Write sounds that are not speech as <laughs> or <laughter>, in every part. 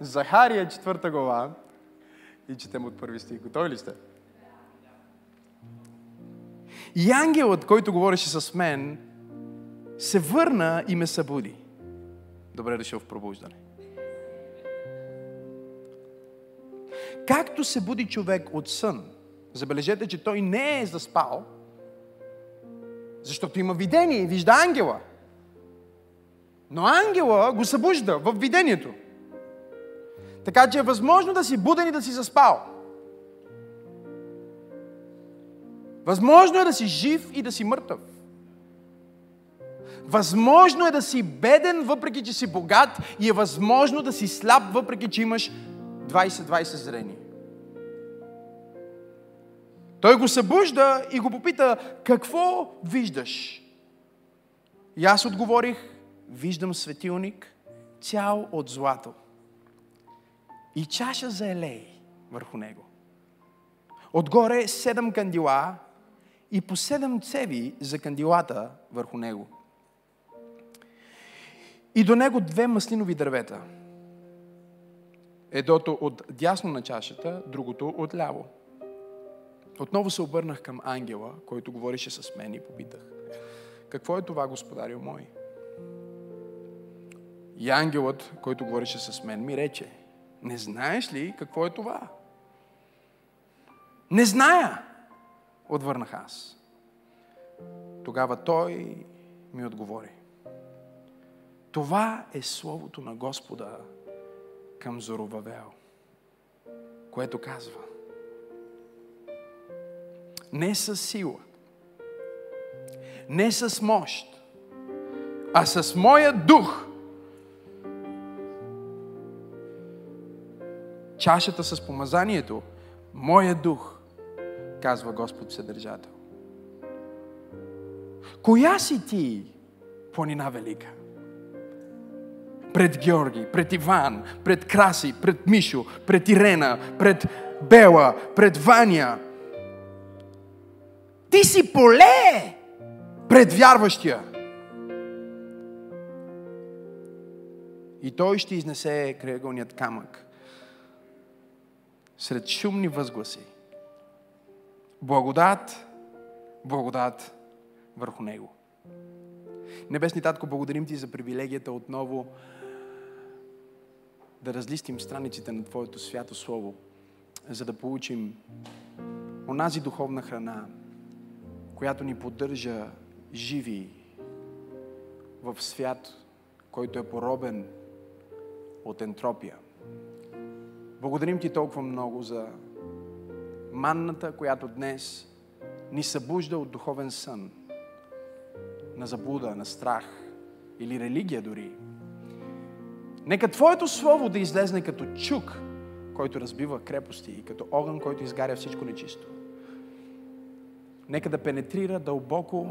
Захария, четвърта глава. И четем от първи стих. Готови ли сте? И ангелът, който говореше с мен, се върна и ме събуди. Добре дошъл в пробуждане. Както се буди човек от сън, забележете, че той не е заспал, защото има видение и вижда ангела. Но ангела го събужда в видението. Така че е възможно да си буден и да си заспал. Възможно е да си жив и да си мъртъв. Възможно е да си беден, въпреки че си богат, и е възможно да си слаб, въпреки че имаш 20-20 зрение. Той го събужда и го попита, какво виждаш? И аз отговорих, виждам светилник, цял от злато. И чаша за елей върху него. Отгоре седем кандила и по седем цеви за кандилата върху него. И до него две маслинови дървета. Едното от дясно на чашата, другото от ляво. Отново се обърнах към ангела, който говореше с мен и попитах. Какво е това, господарю мой? И ангелът, който говореше с мен, ми рече, не знаеш ли какво е това? Не зная, отвърнах аз. Тогава той ми отговори. Това е Словото на Господа към Зоровавел, което казва не с сила, не с мощ, а с моя дух. Чашата с помазанието, моя дух, казва Господ Съдържател. Коя си ти, планина велика? Пред Георги, пред Иван, пред Краси, пред Мишо, пред Ирена, пред Бела, пред Ваня. Ти си поле пред вярващия. И той ще изнесе крайъгълният камък сред шумни възгласи. Благодат, благодат, върху него. Небесни Татко, благодарим Ти за привилегията отново да разлистим страниците на Твоето свято Слово, за да получим онази духовна храна, която ни поддържа живи в свят, който е поробен от ентропия. Благодарим Ти толкова много за манната, която днес ни събужда от духовен сън – на заблуда, на страх или религия дори. Нека Твоето Слово да излезне като чук, който разбива крепости и като огън, който изгаря всичко нечисто. Нека да пенетрира дълбоко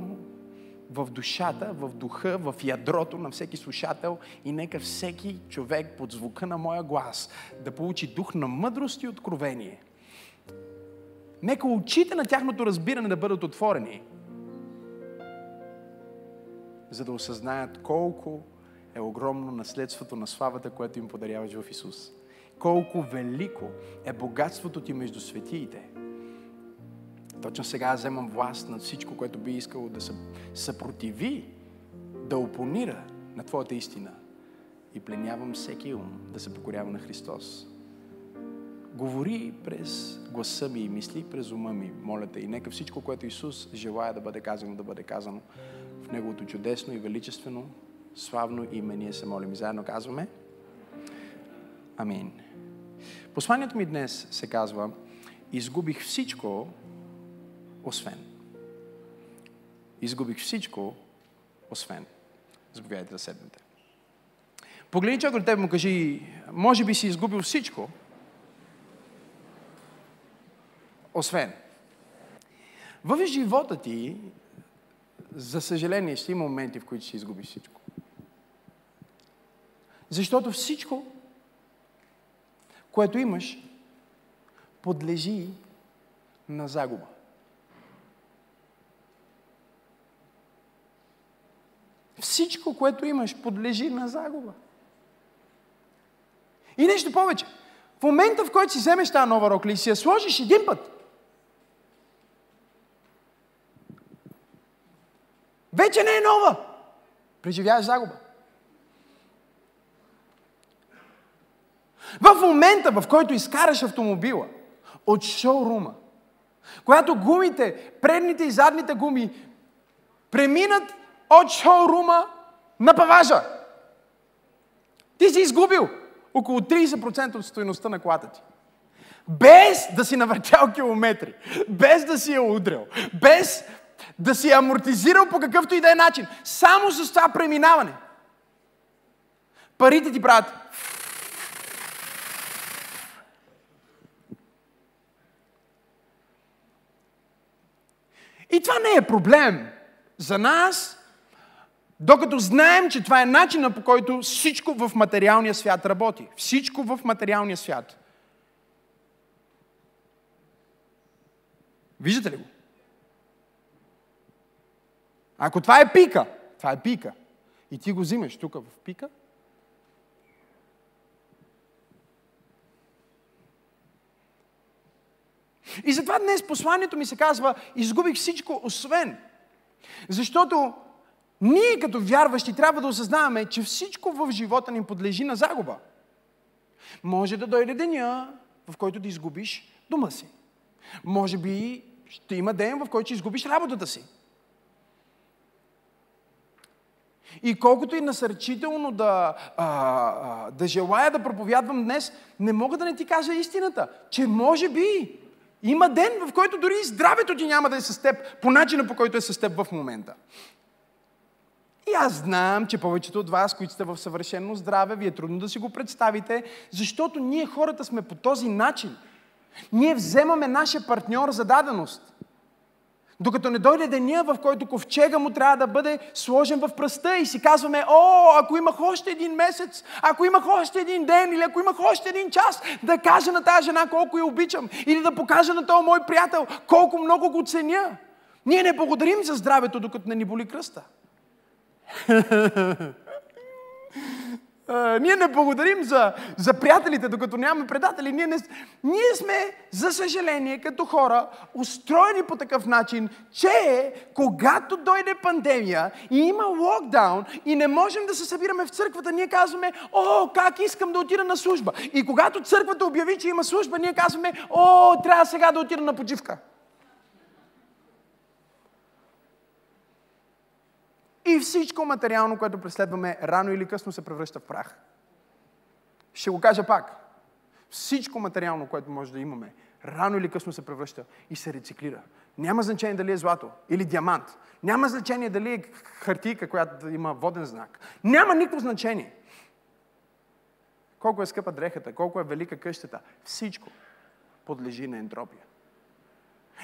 в душата, в духа, в ядрото на всеки слушател и нека всеки човек под звука на моя глас да получи дух на мъдрост и откровение. Нека очите на тяхното разбиране да бъдат отворени – за да осъзнаят колко е огромно наследството на славата, което им подаряваш в Исус. Колко велико е богатството ти между светиите. Точно сега вземам власт над всичко, което би искало да се съпротиви, да опонира на Твоята истина. И пленявам всеки ум да се покорява на Христос. Говори през гласа ми и мисли през ума ми, моля те. И нека всичко, което Исус желая да бъде казано, да бъде казано в Неговото чудесно и величествено, славно име. Ние се молим и заедно казваме. Амин. Посланието ми днес се казва Изгубих всичко, освен. Изгубих всичко, освен. Заповядайте да седнете. Погледни човек от теб му кажи, може би си изгубил всичко, освен. В живота ти за съжаление, ще има моменти, в които ще изгубиш всичко. Защото всичко, което имаш, подлежи на загуба. Всичко, което имаш, подлежи на загуба. И нещо повече. В момента, в който си вземеш тази нова рокля и си я сложиш един път, вече не е нова. Преживяваш загуба. В момента, в който изкараш автомобила от шоурума, когато гумите, предните и задните гуми преминат от шоурума на паважа, ти си изгубил около 30% от стоеността на колата ти. Без да си навъртял километри, без да си я удрял, без да си амортизирал по какъвто и да е начин. Само с това преминаване. Парите ти правят И това не е проблем за нас, докато знаем, че това е начина по който всичко в материалния свят работи. Всичко в материалния свят. Виждате ли го? Ако това е пика, това е пика, и ти го взимаш тук в пика, И затова днес посланието ми се казва, изгубих всичко, освен. Защото ние като вярващи трябва да осъзнаваме, че всичко в живота ни подлежи на загуба. Може да дойде деня, в който да изгубиш дома си. Може би ще има ден, в който ще изгубиш работата си. И колкото и насърчително да, а, а, да желая да проповядвам днес, не мога да не ти кажа истината, че може би има ден, в който дори и здравето ти няма да е с теб по начина, по който е с теб в момента. И аз знам, че повечето от вас, които сте в съвършено здраве, ви е трудно да си го представите, защото ние хората сме по този начин. Ние вземаме нашия партньор за даденост. Докато не дойде деня, в който ковчега му трябва да бъде сложен в пръста и си казваме, о, ако имах още един месец, ако имах още един ден или ако имах още един час, да кажа на тази жена колко я обичам или да покажа на този мой приятел колко много го ценя. Ние не благодарим за здравето, докато не ни боли кръста. Ние не благодарим за, за приятелите, докато нямаме предатели. Ние, не, ние сме, за съжаление, като хора, устроени по такъв начин, че когато дойде пандемия и има локдаун и не можем да се събираме в църквата, ние казваме, о, как искам да отида на служба. И когато църквата обяви, че има служба, ние казваме, о, трябва сега да отида на почивка. И всичко материално, което преследваме, рано или късно се превръща в прах. Ще го кажа пак. Всичко материално, което може да имаме, рано или късно се превръща и се рециклира. Няма значение дали е злато или диамант. Няма значение дали е хартийка, която има воден знак. Няма никакво значение. Колко е скъпа дрехата, колко е велика къщата. Всичко подлежи на ентропия.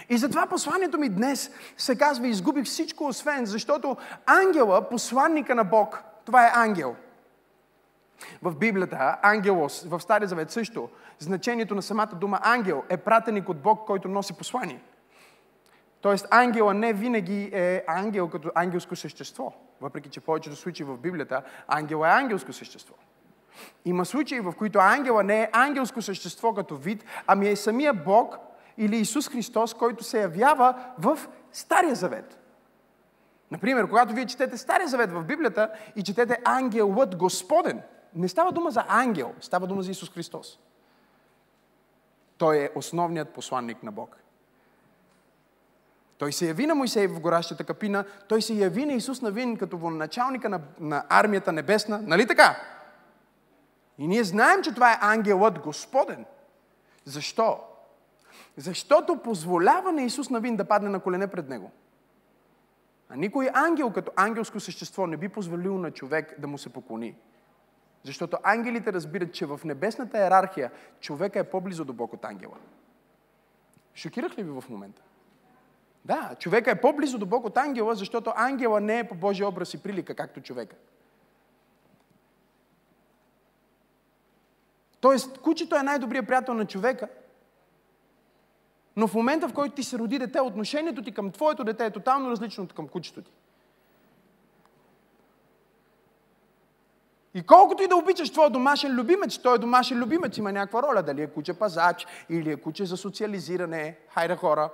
И затова посланието ми днес се казва изгубих всичко освен, защото ангела, посланника на Бог, това е ангел. В Библията, ангелос, в Стария Завет също, значението на самата дума ангел е пратеник от Бог, който носи послание. Тоест ангела не винаги е ангел като ангелско същество. Въпреки, че повечето случаи в Библията ангел е ангелско същество. Има случаи, в които ангела не е ангелско същество като вид, ами е самия Бог, или Исус Христос, който се явява в Стария Завет. Например, когато вие четете Стария Завет в Библията и четете ангелът Господен, не става дума за ангел, става дума за Исус Христос. Той е основният посланник на Бог. Той се яви на Моисей в горащата капина, той се яви на Исус Навин като военачалника на, на армията небесна. Нали така? И ние знаем, че това е ангелът Господен. Защо? Защото позволява на Исус Навин да падне на колене пред него. А никой ангел като ангелско същество не би позволил на човек да му се поклони. Защото ангелите разбират, че в небесната иерархия човека е по-близо до Бог от ангела. Шокирах ли ви в момента? Да, човека е по-близо до Бог от ангела, защото ангела не е по Божия образ и прилика, както човека. Тоест, кучето е най-добрият приятел на човека – но в момента, в който ти се роди дете, отношението ти към твоето дете е тотално различно от към кучето ти. И колкото и да обичаш твоя домашен любимец, той е домашен любимец, има някаква роля. Дали е куче пазач или е куче за социализиране. Хайде хора.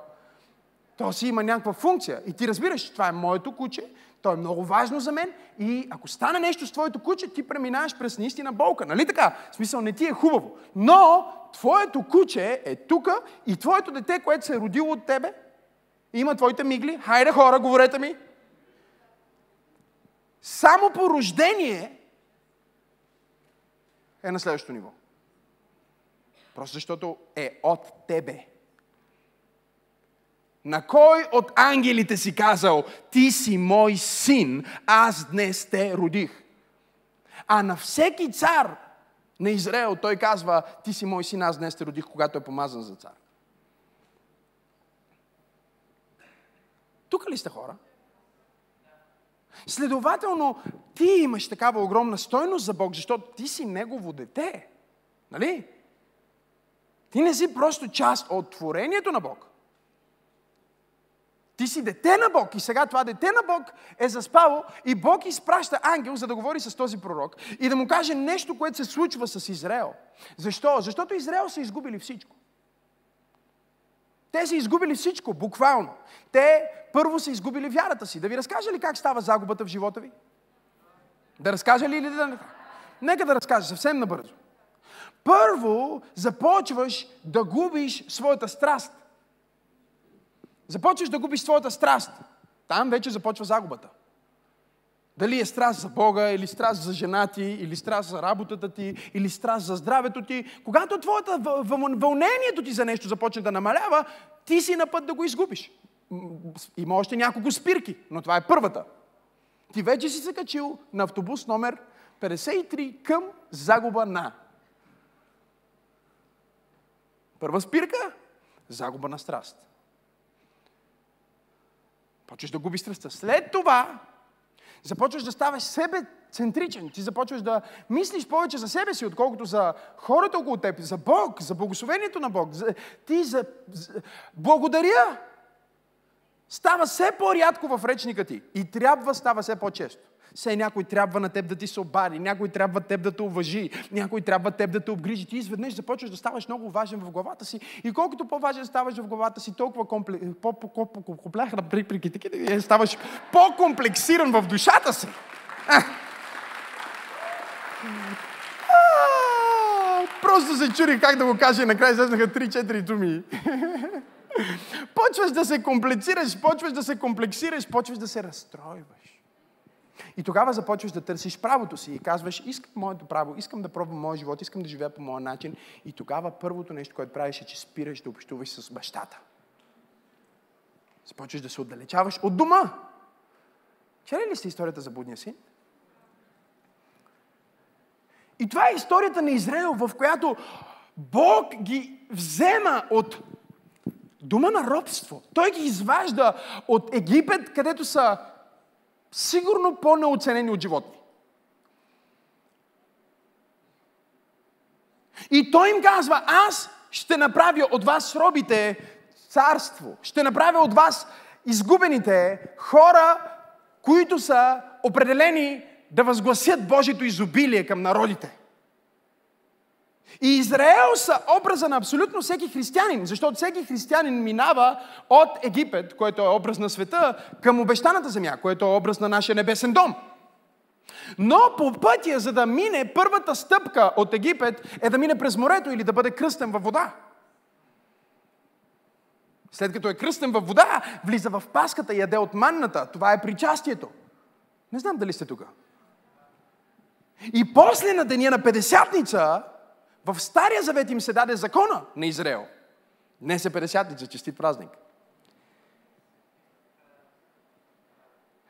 То си има някаква функция. И ти разбираш, това е моето куче, то е много важно за мен и ако стане нещо с твоето куче, ти преминаваш през наистина болка. Нали така? В смисъл, не ти е хубаво. Но твоето куче е тук и твоето дете, което се е родило от тебе, има твоите мигли. Хайде хора, говорете ми. Само по рождение е на следващото ниво. Просто защото е от тебе. На кой от ангелите си казал, ти си мой син, аз днес те родих? А на всеки цар на Израел той казва, ти си мой син, аз днес те родих, когато е помазан за цар. Тук ли сте хора? Следователно, ти имаш такава огромна стойност за Бог, защото ти си Негово дете. Нали? Ти не си просто част от творението на Бог. Ти си дете на Бог и сега това дете на Бог е заспало и Бог изпраща ангел, за да говори с този пророк и да му каже нещо, което се случва с Израел. Защо? Защото Израел са изгубили всичко. Те са изгубили всичко, буквално. Те първо са изгубили вярата си. Да ви разкажа ли как става загубата в живота ви? Да разкажа ли или да... Нека да разкажа съвсем набързо. Първо започваш да губиш своята страст. Започваш да губиш своята страст. Там вече започва загубата. Дали е страст за Бога, или страст за жена ти, или страст за работата ти, или страст за здравето ти. Когато твоята вълнението ти за нещо започне да намалява, ти си на път да го изгубиш. Има още няколко спирки, но това е първата. Ти вече си се качил на автобус номер 53 към загуба на. Първа спирка – загуба на страст. Почваш да губиш страстта. След това започваш да ставаш себе центричен. Ти започваш да мислиш повече за себе си, отколкото за хората около теб, за Бог, за благословението на Бог. За, ти за, за... Благодаря! Става все по-рядко в речника ти. И трябва става все по-често. Все някой трябва на теб да ти се обади, някой трябва теб да те уважи, някой трябва теб да те обгрижи. Ти изведнъж започваш да ставаш много важен в главата си и колкото по-важен ставаш в главата си, толкова комплексиран, ставаш по-комплексиран в душата си. Просто се чури как да го кажа и накрая излезнаха 3-4 думи. <laughs> почваш да се комплексираш, почваш да се комплексираш, почваш да се разстройваш. И тогава започваш да търсиш правото си и казваш, искам моето право, искам да пробвам моя живот, искам да живея по моя начин. И тогава първото нещо, което правиш е, че спираш да общуваш с бащата. Започваш да се отдалечаваш от дома. Чели ли сте историята за будния син? И това е историята на Израел, в която Бог ги взема от дума на робство. Той ги изважда от Египет, където са сигурно по-неоценени от животни. И той им казва, аз ще направя от вас робите царство. Ще направя от вас изгубените хора, които са определени да възгласят Божието изобилие към народите. И Израел са образа на абсолютно всеки християнин, защото всеки християнин минава от Египет, който е образ на света, към обещаната земя, което е образ на нашия небесен дом. Но по пътя, за да мине първата стъпка от Египет, е да мине през морето или да бъде кръстен във вода. След като е кръстен във вода, влиза в паската и яде от манната. Това е причастието. Не знам дали сте тук. И после на деня на Педесятница, в Стария завет им се даде закона на Израел. Днес е 50-ница, честит празник.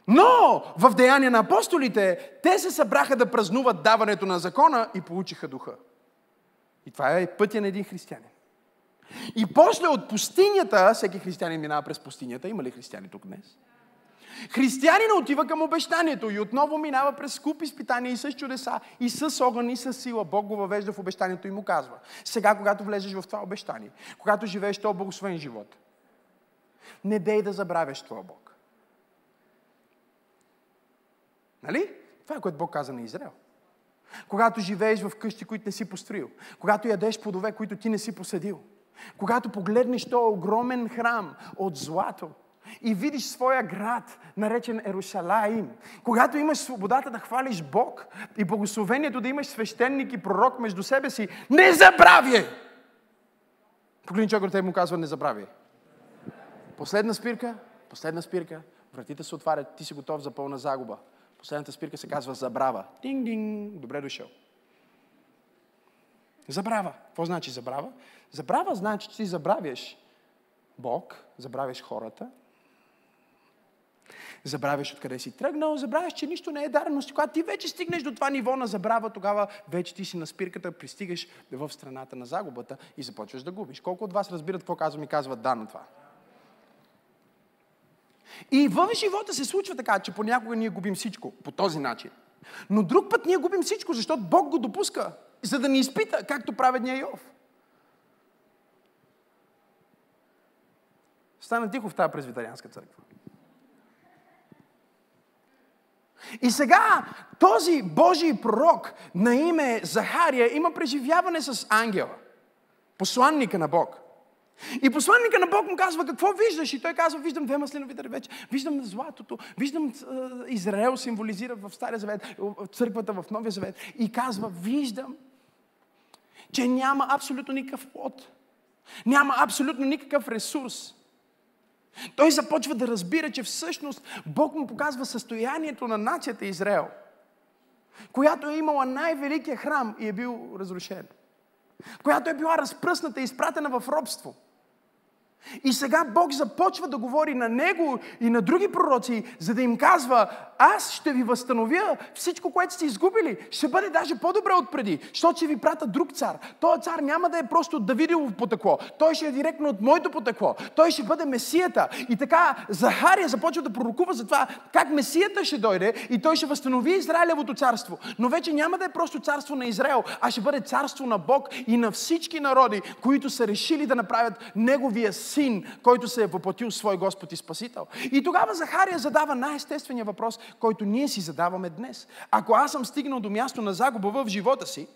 Но в Деяния на апостолите те се събраха да празнуват даването на закона и получиха духа. И това е пътя на един християнин. И после от пустинята, всеки християнин минава през пустинята. Има ли християни тук днес? Християнина отива към обещанието и отново минава през скуп изпитания и с чудеса, и с огън, и с сила. Бог го въвежда в обещанието и му казва. Сега, когато влезеш в това обещание, когато живееш този благословен живот, не дей да забравяш това Бог. Нали? Това е което Бог каза на Израел. Когато живееш в къщи, които не си построил. Когато ядеш плодове, които ти не си посадил. Когато погледнеш този огромен храм от злато и видиш своя град, наречен Ерушалаим. Когато имаш свободата да хвалиш Бог и благословението да имаш свещеник и пророк между себе си, не забравяй! Погледни човек, те му казва, не забравяй. Последна спирка, последна спирка, вратите се отварят, ти си готов за пълна загуба. Последната спирка се казва забрава. Динг-динг, добре дошъл. Забрава. Какво значи забрава? Забрава значи, че ти забравяш Бог, забравяш хората, забравяш откъде си тръгнал, забравяш, че нищо не е дарено. Когато ти вече стигнеш до това ниво на забрава, тогава вече ти си на спирката, пристигаш в страната на загубата и започваш да губиш. Колко от вас разбират какво казвам и казват да на това? И в живота се случва така, че понякога ние губим всичко по този начин. Но друг път ние губим всичко, защото Бог го допуска, за да ни изпита, както праведния Йов. Стана тихо в тази презвитарианска църква. И сега този Божий пророк на име Захария има преживяване с ангела, посланника на Бог. И посланника на Бог му казва, какво виждаш? И той казва, виждам две маслинови дървеча, виждам златото, виждам Израел символизира в Стария завет, църквата в Новия завет. И казва, виждам, че няма абсолютно никакъв плод. Няма абсолютно никакъв ресурс. Той започва да разбира, че всъщност Бог му показва състоянието на нацията Израел, която е имала най-великия храм и е бил разрушен. Която е била разпръсната и изпратена в робство – и сега Бог започва да говори на него и на други пророци, за да им казва, аз ще ви възстановя всичко, което сте изгубили. Ще бъде даже по-добре от преди, защото ще ви прата друг цар. Той цар няма да е просто от Давидово потекло. Той ще е директно от моето потекло. Той ще бъде Месията. И така Захария започва да пророкува за това как Месията ще дойде и той ще възстанови Израилевото царство. Но вече няма да е просто царство на Израел, а ще бъде царство на Бог и на всички народи, които са решили да направят неговия син, който се е въплатил свой Господ и Спасител. И тогава Захария задава най-естествения въпрос, който ние си задаваме днес. Ако аз съм стигнал до място на загуба в живота си,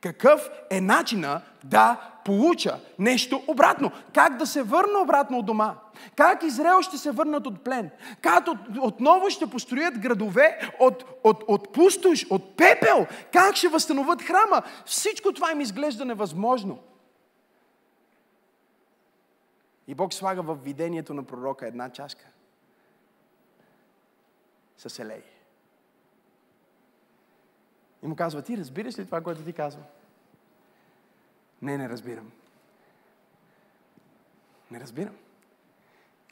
какъв е начина да получа нещо обратно? Как да се върна обратно от дома? Как Израел ще се върнат от плен? Как от, отново ще построят градове от, от, от пустош, от пепел? Как ще възстановят храма? Всичко това им изглежда невъзможно. И Бог слага в видението на пророка една чашка с елей. И му казва, ти разбираш ли това, което ти казва? Не, не разбирам. Не разбирам.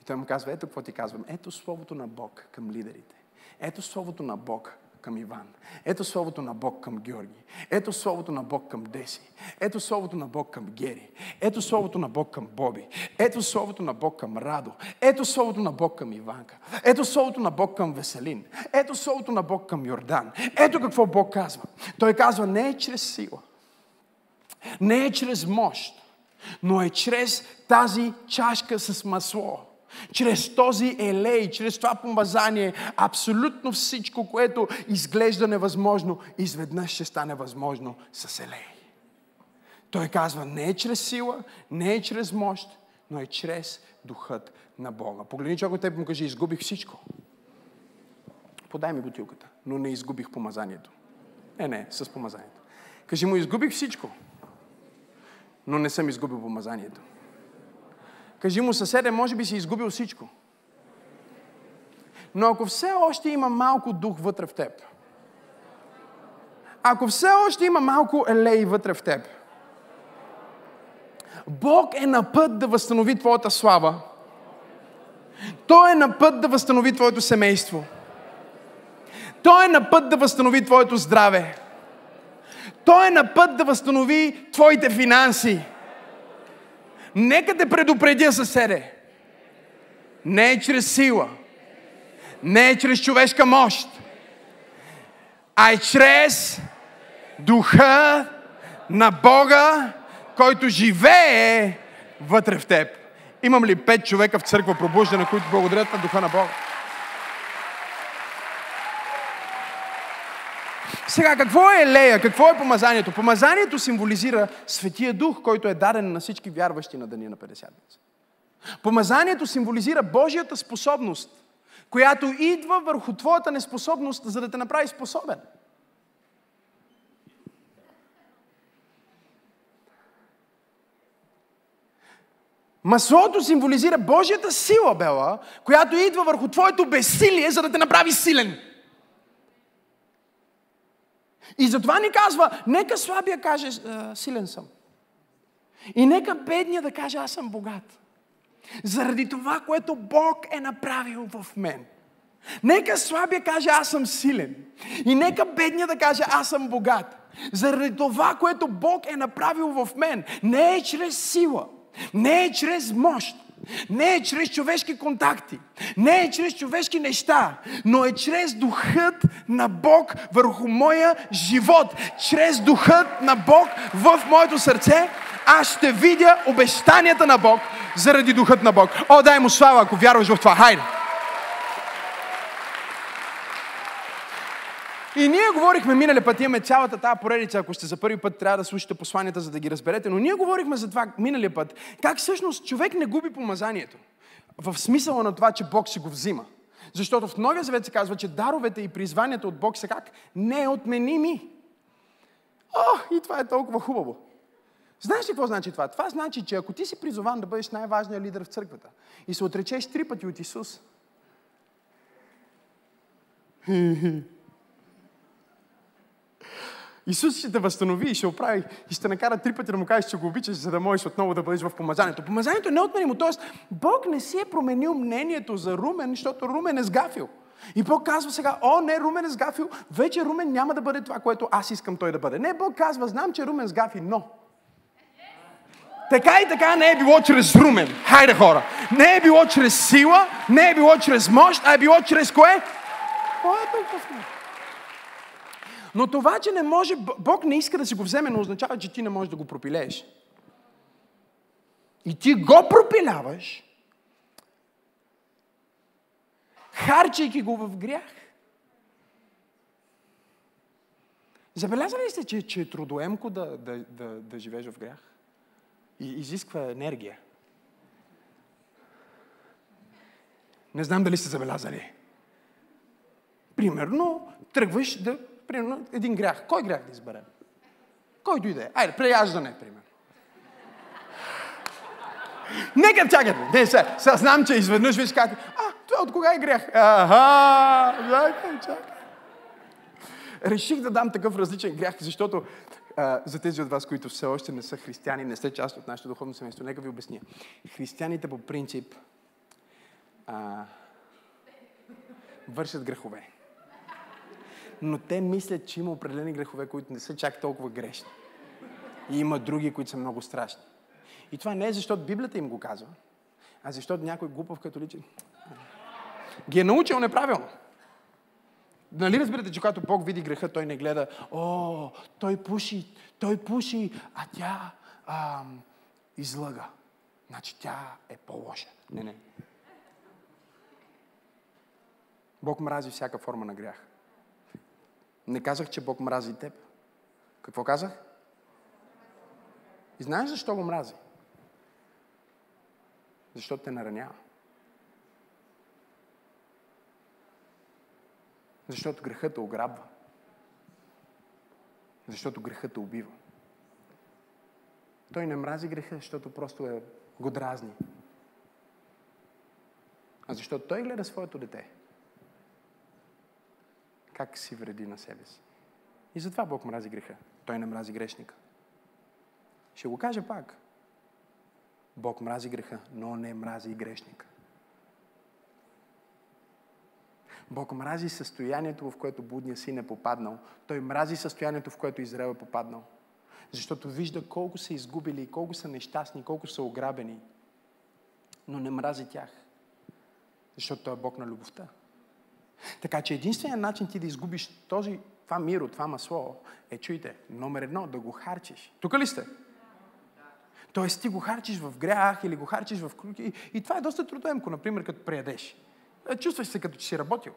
И той му казва, ето какво ти казвам. Ето Словото на Бог към лидерите. Ето Словото на Бог към Иван. Ето Словото на Бог към Георги. Ето Словото на Бог към Деси. Ето Словото на Бог към Гери. Ето Словото на Бог към Боби. Ето Словото на Бог към Радо. Ето Словото на Бог към Иванка. Ето Словото на Бог към Веселин. Ето Словото на Бог към Йордан. Ето какво Бог казва. Той казва, не е чрез сила. Не е чрез мощ. Но е чрез тази чашка с масло чрез този елей, чрез това помазание, абсолютно всичко, което изглежда невъзможно, изведнъж ще стане възможно с елей. Той казва, не е чрез сила, не е чрез мощ, но е чрез духът на Бога. Погледни човек теб му кажи, изгубих всичко. Подай ми бутилката, но не изгубих помазанието. Не, не, с помазанието. Кажи му, изгубих всичко, но не съм изгубил помазанието. Кажи му съседе, може би си изгубил всичко. Но ако все още има малко дух вътре в теб, ако все още има малко елей вътре в теб, Бог е на път да възстанови твоята слава. Той е на път да възстанови твоето семейство. Той е на път да възстанови твоето здраве. Той е на път да възстанови твоите финанси. Нека те предупредя съседе. Не е чрез сила. Не е чрез човешка мощ. А е чрез духа на Бога, който живее вътре в теб. Имам ли пет човека в църква пробуждане, които благодарят на духа на Бога? Сега, какво е елея? Какво е помазанието? Помазанието символизира Светия Дух, който е даден на всички вярващи на Деня на 50 Помазанието символизира Божията способност, която идва върху твоята неспособност, за да те направи способен. Маслото символизира Божията сила, Бела, която идва върху твоето безсилие, за да те направи силен. И затова ни казва, нека слабия каже, силен съм. И нека бедния да каже, аз съм богат. Заради това, което Бог е направил в мен. Нека слабия каже, аз съм силен. И нека бедния да каже, аз съм богат. Заради това, което Бог е направил в мен. Не е чрез сила не е чрез мощ, не е чрез човешки контакти, не е чрез човешки неща, но е чрез духът на Бог върху моя живот. Чрез духът на Бог в моето сърце аз ще видя обещанията на Бог заради духът на Бог. О, дай му слава, ако вярваш в това. Хайде! И ние говорихме миналия път, имаме цялата тази поредица, ако сте за първи път, трябва да слушате посланията, за да ги разберете, но ние говорихме за това миналия път, как всъщност човек не губи помазанието. В смисъла на това, че Бог си го взима. Защото в Новия Завет се казва, че даровете и призванията от Бог са как? Неотменими. О, и това е толкова хубаво. Знаеш ли какво значи това? Това значи, че ако ти си призован да бъдеш най-важният лидер в църквата и се отречеш три пъти от Исус, Исус ще те възстанови и ще оправи и ще накара три пъти да му кажеш, че го обичаш, за да можеш отново да бъдеш в помазанието. Помазанието е неотменимо. Тоест, Бог не си е променил мнението за Румен, защото Румен е сгафил. И Бог казва сега, о, не, Румен е сгафил, вече Румен няма да бъде това, което аз искам той да бъде. Не, Бог казва, знам, че Румен сгафи, но така и така не е било чрез Румен. Хайде хора! Не е било чрез сила, не е било чрез мощ, а е било чрез кое? Кое е но това, че не може, Бог не иска да си го вземе, не означава, че ти не можеш да го пропилееш. И ти го пропиляваш, харчайки го в грях. Забелязали ли сте, че, че е трудоемко да, да, да, да живееш в грях? И изисква енергия. Не знам дали сте забелязали. Примерно, тръгваш да Примерно, един грях. Кой грях да изберем? Кой дойде? Айде, преяждане, примерно. Нека чакайте. Не, сега, сега знам, че изведнъж виж как. А, това от кога е грях? Аха, чакай, чакай. Реших да дам такъв различен грях, защото а, за тези от вас, които все още не са християни, не сте част от нашето духовно семейство, нека ви обясня. Християните по принцип а, вършат грехове но те мислят, че има определени грехове, които не са чак толкова грешни. И има други, които са много страшни. И това не е защото Библията им го казва, а защото някой глупав католичен ги е научил неправилно. Нали разбирате, че когато Бог види греха, той не гледа, о, той пуши, той пуши, а тя а, излъга. Значи тя е по-лоша. Не, не. Бог мрази всяка форма на грях. Не казах, че Бог мрази теб. Какво казах? И знаеш защо го мрази? Защото те наранява. Защото грехът те ограбва. Защото грехът те убива. Той не мрази греха, защото просто е, го дразни. А защото той гледа своето дете как си вреди на себе си. И затова Бог мрази греха. Той не мрази грешника. Ще го кажа пак. Бог мрази греха, но не мрази и грешника. Бог мрази състоянието, в което будния син е попаднал. Той мрази състоянието, в което Израел е попаднал. Защото вижда колко са изгубили, колко са нещастни, колко са ограбени. Но не мрази тях. Защото Той е Бог на любовта. Така че единственият начин ти да изгубиш този, това миро, това масло, е, чуйте, номер едно, да го харчиш. Тук ли сте? Тоест ти го харчиш в грях или го харчиш в круги. И това е доста трудоемко, например, като преядеш. Е, чувстваш се като че си работил.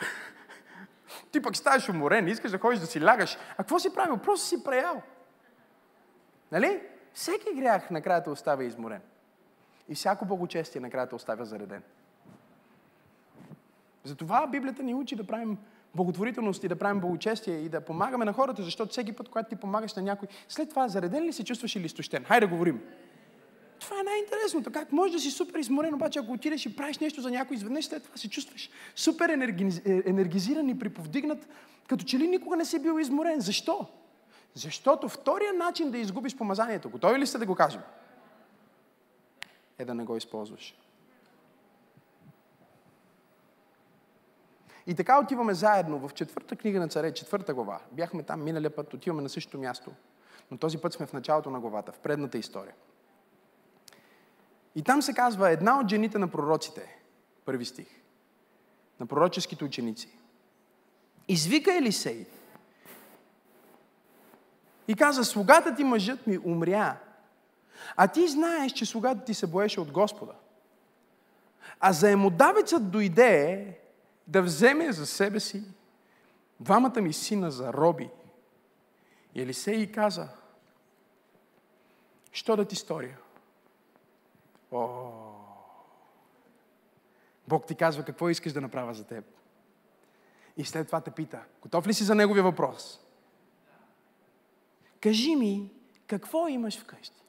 <laughs> Ти пък ставаш уморен, искаш да ходиш да си лягаш. А какво си правил? Просто си преял. Нали? Всеки грях накрая те оставя изморен. И всяко благочестие накрая те оставя зареден. Затова Библията ни учи да правим благотворителност и да правим благочестие и да помагаме на хората, защото всеки път, когато ти помагаш на някой, след това зареден ли се чувстваш или изтощен? Хайде да говорим. Това е най-интересното. Как може да си супер изморен, обаче ако отидеш и правиш нещо за някой, изведнъж след това се чувстваш супер енерги... енергизиран и приповдигнат, като че ли никога не си бил изморен. Защо? Защото втория начин да изгубиш помазанието, готови ли сте да го кажем? Е да не го използваш. И така отиваме заедно в четвърта книга на царе, четвърта глава. Бяхме там миналия път, отиваме на същото място. Но този път сме в началото на главата, в предната история. И там се казва една от жените на пророците, първи стих, на пророческите ученици. Извика Елисей и каза, слугата ти мъжът ми умря, а ти знаеш, че слугата ти се боеше от Господа. А заемодавецът дойде да вземе за себе си двамата ми сина за роби. И Елисей каза, що да ти сторя? О, Бог ти казва какво искаш да направя за теб. И след това те пита, готов ли си за неговия въпрос? Кажи ми, какво имаш вкъщи?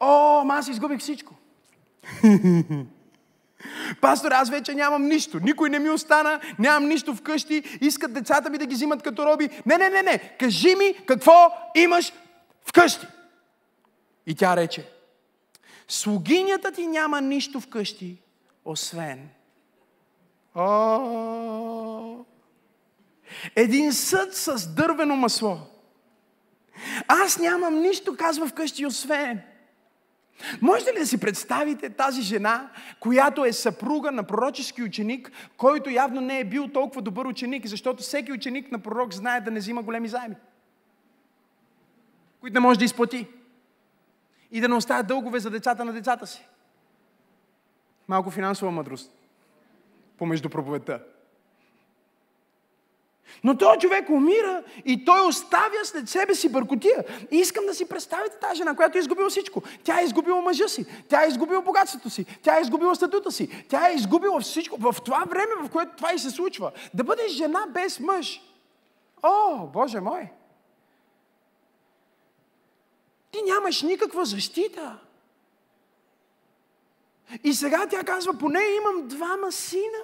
О, аз изгубих всичко. <laughs> Пастор, аз вече нямам нищо. Никой не ми остана, нямам нищо вкъщи, искат децата ми да ги взимат като роби. Не, не, не, не. Кажи ми какво имаш вкъщи. И тя рече, слугинята ти няма нищо вкъщи, освен О, един съд с дървено масло. Аз нямам нищо, казва вкъщи, освен Можете ли да си представите тази жена, която е съпруга на пророчески ученик, който явно не е бил толкова добър ученик, защото всеки ученик на пророк знае да не взима големи заеми, които не може да изплати и да не оставя дългове за децата на децата си. Малко финансова мъдрост помежду проповедта. Но този човек умира и той оставя след себе си бъркотия. И искам да си представите тази жена, която е изгубила всичко. Тя е изгубила мъжа си, тя е изгубила богатството си, тя е изгубила статута си, тя е изгубила всичко. В това време, в което това и се случва, да бъдеш жена без мъж. О, Боже мой! Ти нямаш никаква защита. И сега тя казва, поне имам двама сина.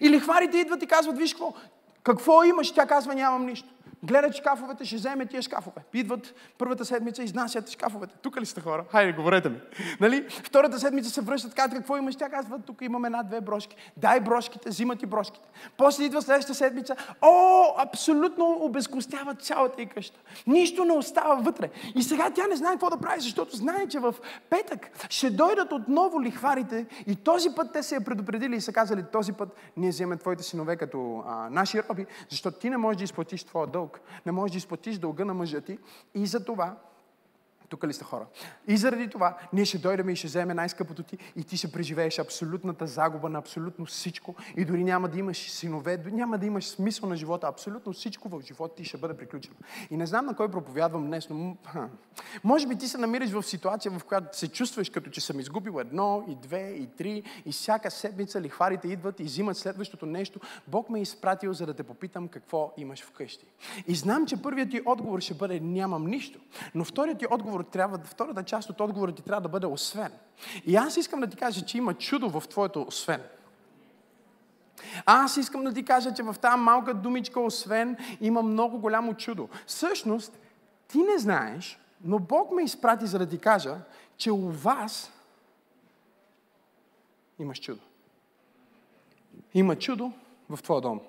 И лихварите идват и казват, виж какво, какво имаш? Тя казва, нямам нищо. Гледат шкафовете, ще вземе тия шкафове. Идват първата седмица, изнасят шкафовете. Тук ли сте хора? Хайде, говорете ми. Нали? Втората седмица се връщат, казват, какво имаш? Тя казва, тук имаме една-две брошки. Дай брошките, взимат и брошките. После идва следващата седмица. О, абсолютно обезкостяват цялата и къща. Нищо не остава вътре. И сега тя не знае какво да прави, защото знае, че в петък ще дойдат отново лихварите и този път те се я предупредили и са казали, този път ние вземем твоите синове като а, наши роби, защото ти не можеш да изплатиш твоя дълг дълг. Не можеш да изплатиш дълга на мъжа ти. И за това тук ли сте хора? И заради това ние ще дойдем и ще вземем най-скъпото ти и ти ще преживееш абсолютната загуба на абсолютно всичко и дори няма да имаш синове, няма да имаш смисъл на живота. Абсолютно всичко в живота ти ще бъде приключено. И не знам на кой проповядвам днес, но може би ти се намираш в ситуация, в която се чувстваш като че съм изгубил едно и две и три и всяка седмица лихварите идват и взимат следващото нещо. Бог ме е изпратил, за да те попитам какво имаш вкъщи. И знам, че първият ти отговор ще бъде нямам нищо. Но вторият ти отговор отговор трябва, втората част от отговора ти трябва да бъде освен. И аз искам да ти кажа, че има чудо в твоето освен. Аз искам да ти кажа, че в тази малка думичка освен има много голямо чудо. Всъщност, ти не знаеш, но Бог ме изпрати за да ти кажа, че у вас имаш чудо. Има чудо в твоя дом.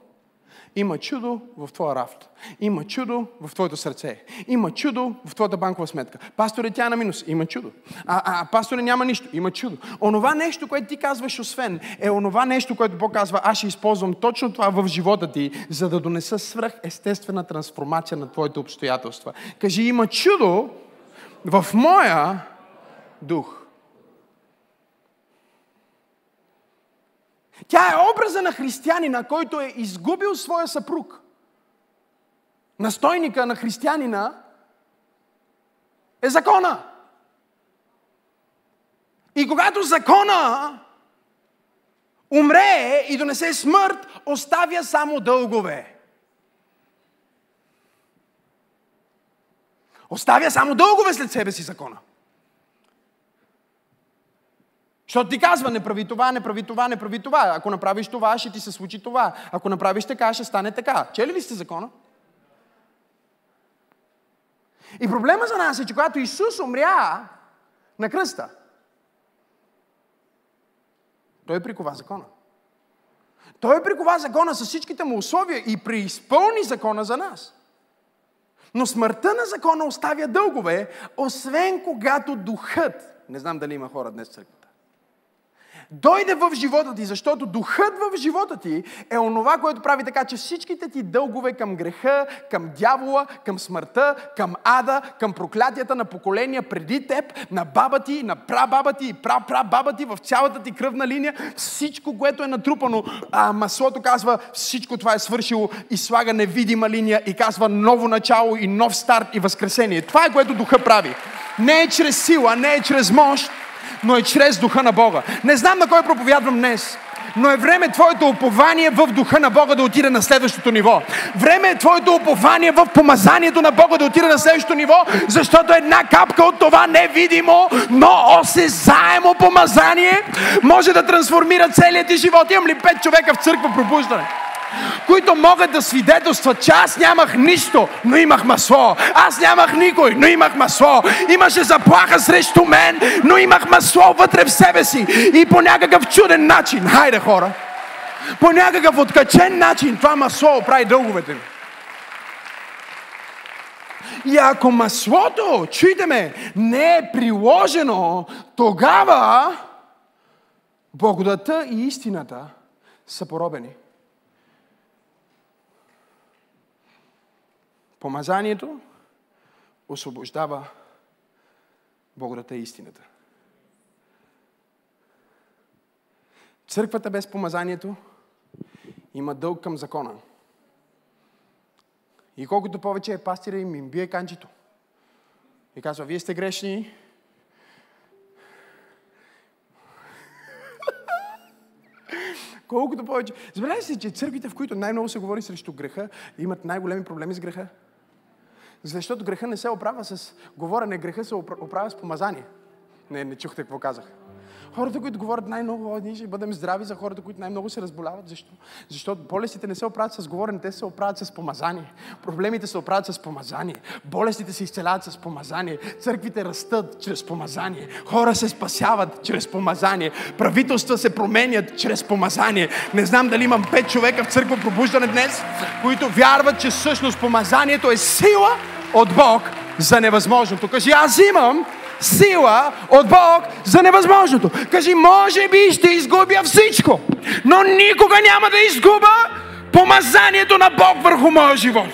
Има чудо в твоя рафт. Има чудо в твоето сърце. Има чудо в твоята банкова сметка. Пасторе, тя е на минус. Има чудо. А, а пасторе, няма нищо. Има чудо. Онова нещо, което ти казваш освен, е онова нещо, което Бог казва, аз ще използвам точно това в живота ти, за да донеса свръх естествена трансформация на твоите обстоятелства. Кажи, има чудо в моя дух. Тя е образа на християнина, който е изгубил своя съпруг. Настойника на християнина е закона. И когато закона умре и донесе смърт, оставя само дългове. Оставя само дългове след себе си закона. Защото ти казва, не прави това, не прави това, не прави това. Ако направиш това, ще ти се случи това. Ако направиш така, ще стане така. Чели ли сте закона? И проблема за нас е, че когато Исус умря на кръста, той прикова закона. Той прикова закона с всичките му условия и преизпълни закона за нас. Но смъртта на закона оставя дългове, освен когато духът, не знам дали има хора днес в църква, дойде в живота ти, защото духът в живота ти е онова, което прави така, че всичките ти дългове към греха, към дявола, към смъртта, към ада, към проклятията на поколения преди теб, на баба ти, на прабаба ти и прапрабаба ти, в цялата ти кръвна линия, всичко, което е натрупано, а маслото казва, всичко това е свършило и слага невидима линия и казва ново начало и нов старт и възкресение. Това е което духа прави. Не е чрез сила, не е чрез мощ, но е чрез духа на Бога. Не знам на кой проповядвам днес, но е време твоето упование в духа на Бога да отиде на следващото ниво. Време е твоето упование в помазанието на Бога да отиде на следващото ниво, защото една капка от това невидимо, но осезаемо помазание може да трансформира целият ти живот. Имам ли пет човека в църква пробуждане? Които могат да свидетелстват, че аз нямах нищо, но имах масло. Аз нямах никой, но имах масло. Имаше заплаха срещу мен, но имах масло вътре в себе си. И по някакъв чуден начин, хайде хора, по някакъв откачен начин това масло прави дълговете ми. И ако маслото, чуйте ме, не е приложено, тогава благодата и истината са поробени. Помазанието освобождава Богата и истината. Църквата без помазанието има дълг към закона. И колкото повече е пастира им, им бие канчето. И казва, вие сте грешни. колкото повече. Забелязайте си, че църквите, в които най-много се говори срещу греха, имат най-големи проблеми с греха. Защото греха не се оправя с говорене, греха се оправя с помазание. Не, не чухте какво казах. Хората, които говорят най-много, ние ще бъдем здрави за хората, които най-много се разболяват. Защо? Защото болестите не се оправят с говорене, те се оправят с помазание. Проблемите се оправят с помазание. Болестите се изцеляват с помазание. Църквите растат чрез помазание. Хора се спасяват чрез помазание. Правителства се променят чрез помазание. Не знам дали имам пет човека в църква пробуждане днес, които вярват, че всъщност помазанието е сила от Бог за невъзможното. Кажи, аз имам сила от Бог за невъзможното. Кажи, може би ще изгубя всичко, но никога няма да изгуба помазанието на Бог върху моя живот.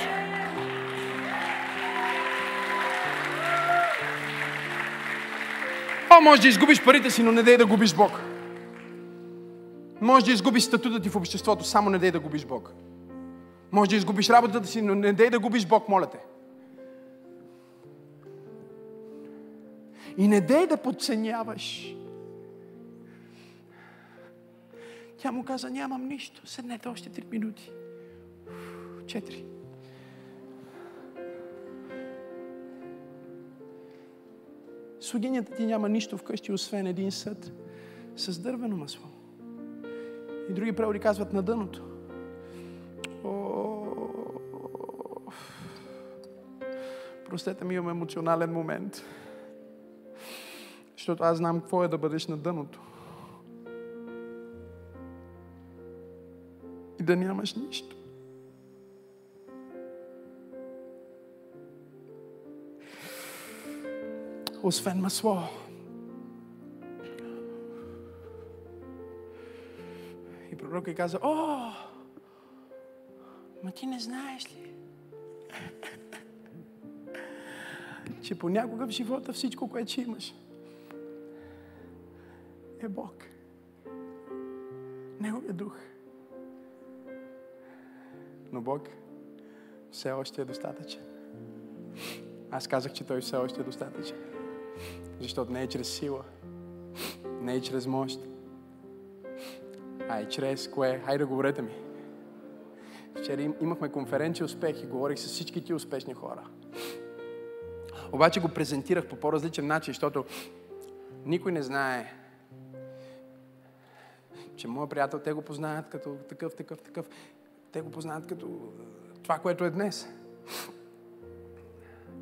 О, може да изгубиш парите си, но не дай да губиш Бог. Може да изгубиш статута ти в обществото, само не дай да губиш Бог. Може да изгубиш работата си, но не дай да губиш Бог, моля те. И не дей да подценяваш. Тя му каза, нямам нищо. Седнете още три минути. Четири. Слугинята ти няма нищо вкъщи, освен един съд с дървено масло. И други преводи казват на дъното. Простете ми, имам емоционален момент. Защото аз знам какво е да бъдеш на дъното. И да нямаш нищо. Освен масло. И пророк и каза, о, ма ти не знаеш ли? <laughs> че понякога в живота всичко, което имаш, е Бог. Неговия дух. Но Бог все още е достатъчен. Аз казах, че Той все още е достатъчен. Защото не е чрез сила, не е чрез мощ, а е чрез кое? Хайде говорете ми. Вчера имахме конференция успех и говорих с всички ти успешни хора. Обаче го презентирах по по-различен начин, защото никой не знае, че моят приятел, те го познават като такъв, такъв, такъв. Те го познават като това, което е днес.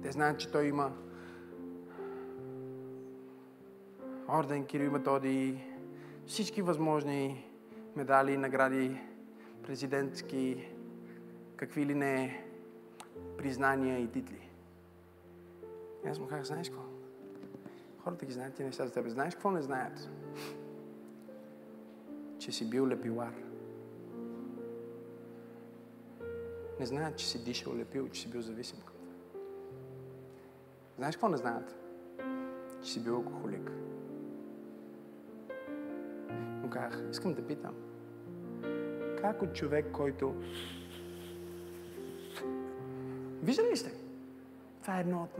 Те знаят, че той има орден Кирил Методи, всички възможни медали, награди, президентски, какви ли не признания и титли. И аз му казах, знаеш какво? Хората ги знаят ти неща за тебе. Знаеш какво не знаят? Че си бил лепилар. Не знаят, че си дишал лепил, че си бил зависим. Знаеш какво не знаят? Че си бил алкохолик. Му казах, искам да питам. Как от човек, който... Виждали ли сте? Това е едно от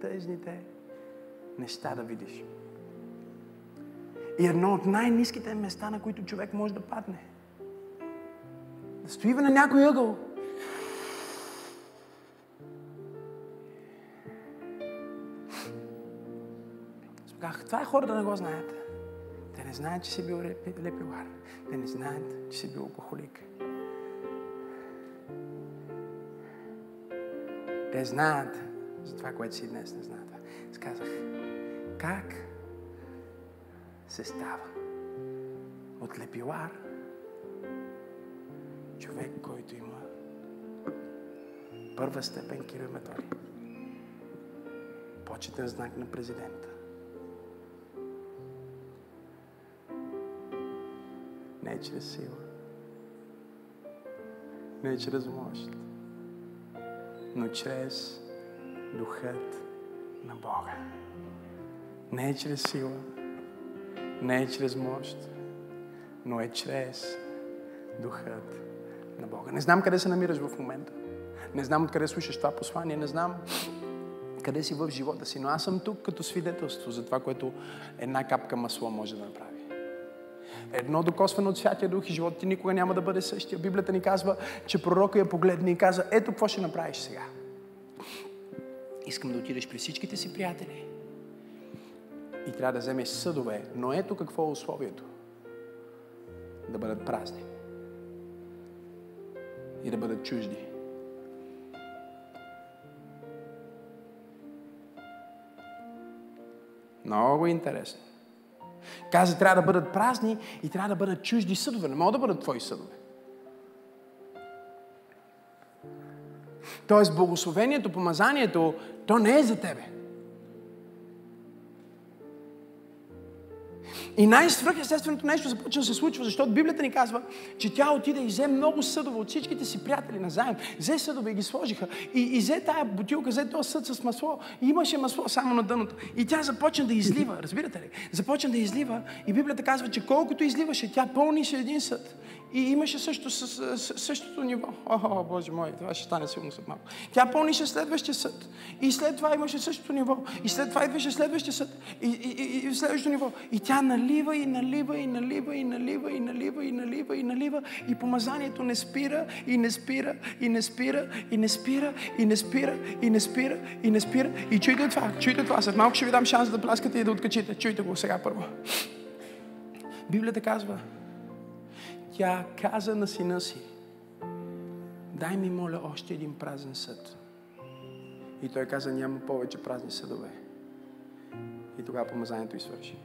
най-тъжните неща да видиш. И едно от най-низките места, на които човек може да падне. Да стои на някой ъгъл. Казах, това е хора да не го знаят. Те не знаят, че си бил лепилар. Те не знаят, че си бил алкохолик. Те знаят за това, което си днес не знаят. Сказах, как се става от лепилар човек, който има първа степен Кирил. Почетен знак на президента. Не е чрез сила. Не е чрез мощ но чрез Духът на Бога. Не е чрез сила, не е чрез мощ, но е чрез Духът на Бога. Не знам къде се намираш в момента. Не знам откъде слушаш това послание. Не знам къде си в живота си. Но аз съм тук като свидетелство за това, което една капка масло може да направи. Едно докосване от Святия Дух и живота ти никога няма да бъде същия. Библията ни казва, че пророка я погледне и каза, ето какво ще направиш сега. Искам да отидеш при всичките си приятели трябва да вземеш съдове. Но ето какво е условието. Да бъдат празни. И да бъдат чужди. Много интересно. Каза, трябва да бъдат празни и трябва да бъдат чужди съдове. Не могат да бъдат твои съдове. Тоест, благословението, помазанието, то не е за тебе. И най-свръхестественото нещо започва да се случва, защото Библията ни казва, че тя отиде и взе много съдове от всичките си приятели на заем. Взе съдове и ги сложиха. И, и взе тая бутилка, взе този съд с масло. И имаше масло само на дъното. И тя започна да излива. Разбирате ли? Започна да излива. И Библията казва, че колкото изливаше, тя пълнише един съд. И имаше също, същото ниво. О, Боже мой, това ще стане силно след малко. Тя пълнише следващия съд. И след това имаше същото ниво. И след това идваше следващия съд. И, и, и, и следващото ниво. И тя налива и налива и налива и налива и налива и налива и налива. И помазанието не спира и не спира и не спира и не спира и не спира и не спира и не спира. И чуйте това, чуйте това. След малко ще ви дам шанс да пляскате и да откачите. Чуйте го сега първо. Библията казва, тя каза на сина си, дай ми, моля, още един празен съд. И той каза, няма повече празни съдове. И тогава помазанието и свърши.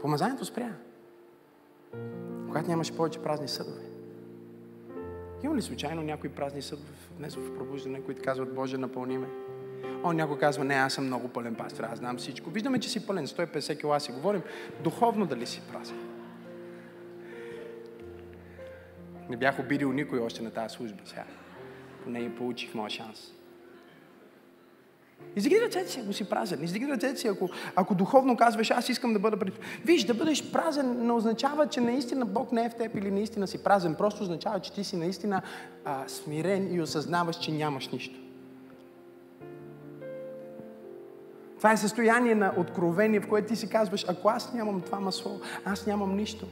Помазанието спря. Когато нямаше повече празни съдове. Има ли случайно някой празни съд днес в пробуждане, които казват, Боже, напълни ме? О, някой казва, не, аз съм много пълен пастор, аз знам всичко. Виждаме, че си пълен, 150 кила си говорим. Духовно дали си празен? Не бях обидил никой още на тази служба сега. Поне и получих моя шанс. Издиги ръцете си, ако си празен. Издиги ръцете си, ако, ако духовно казваш, аз искам да бъда пред... Виж, да бъдеш празен не означава, че наистина Бог не е в теб или наистина си празен. Просто означава, че ти си наистина а, смирен и осъзнаваш, че нямаш нищо. Това е състояние на откровение, в което ти си казваш, ако аз нямам това масло, аз нямам нищо.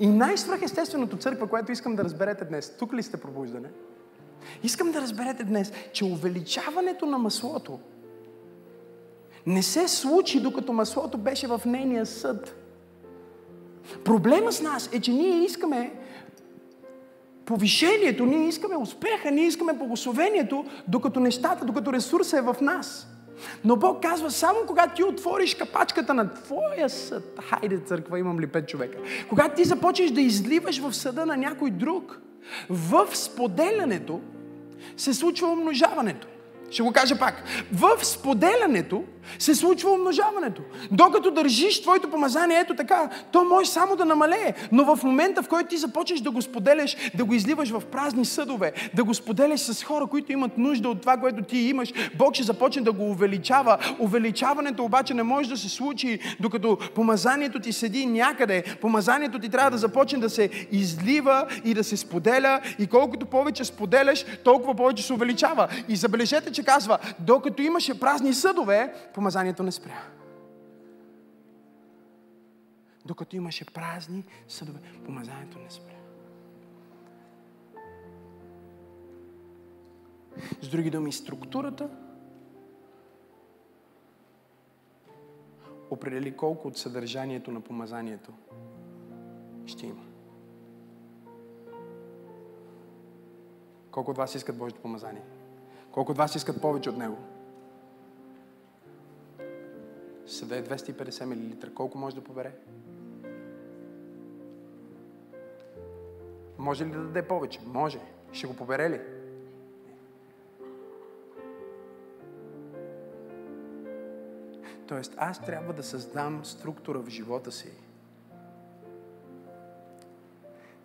И най-свръхестественото църква, което искам да разберете днес, тук ли сте пробуждане? Искам да разберете днес, че увеличаването на маслото не се случи, докато маслото беше в нейния съд. Проблема с нас е, че ние искаме повишението, ние искаме успеха, ние искаме благословението, докато нещата, докато ресурса е в нас. Но Бог казва, само когато ти отвориш капачката на твоя съд, хайде църква, имам ли пет човека, когато ти започнеш да изливаш в съда на някой друг, в споделянето се случва умножаването. Ще го кажа пак. В споделянето се случва умножаването. Докато държиш твоето помазание, ето така, то може само да намалее. Но в момента, в който ти започнеш да го споделяш, да го изливаш в празни съдове, да го споделяш с хора, които имат нужда от това, което ти имаш, Бог ще започне да го увеличава. Увеличаването обаче не може да се случи, докато помазанието ти седи някъде. Помазанието ти трябва да започне да се излива и да се споделя. И колкото повече споделяш, толкова повече се увеличава. И забележете, че казва, докато имаше празни съдове, помазанието не спря. Докато имаше празни съдове, помазанието не спря. С други думи, структурата определи колко от съдържанието на помазанието ще има. Колко от вас искат Божието помазание? Колко от вас искат повече от него? Съда е 250 мл. Колко може да побере? Може ли да даде повече? Може. Ще го побере ли? Тоест, аз трябва да създам структура в живота си.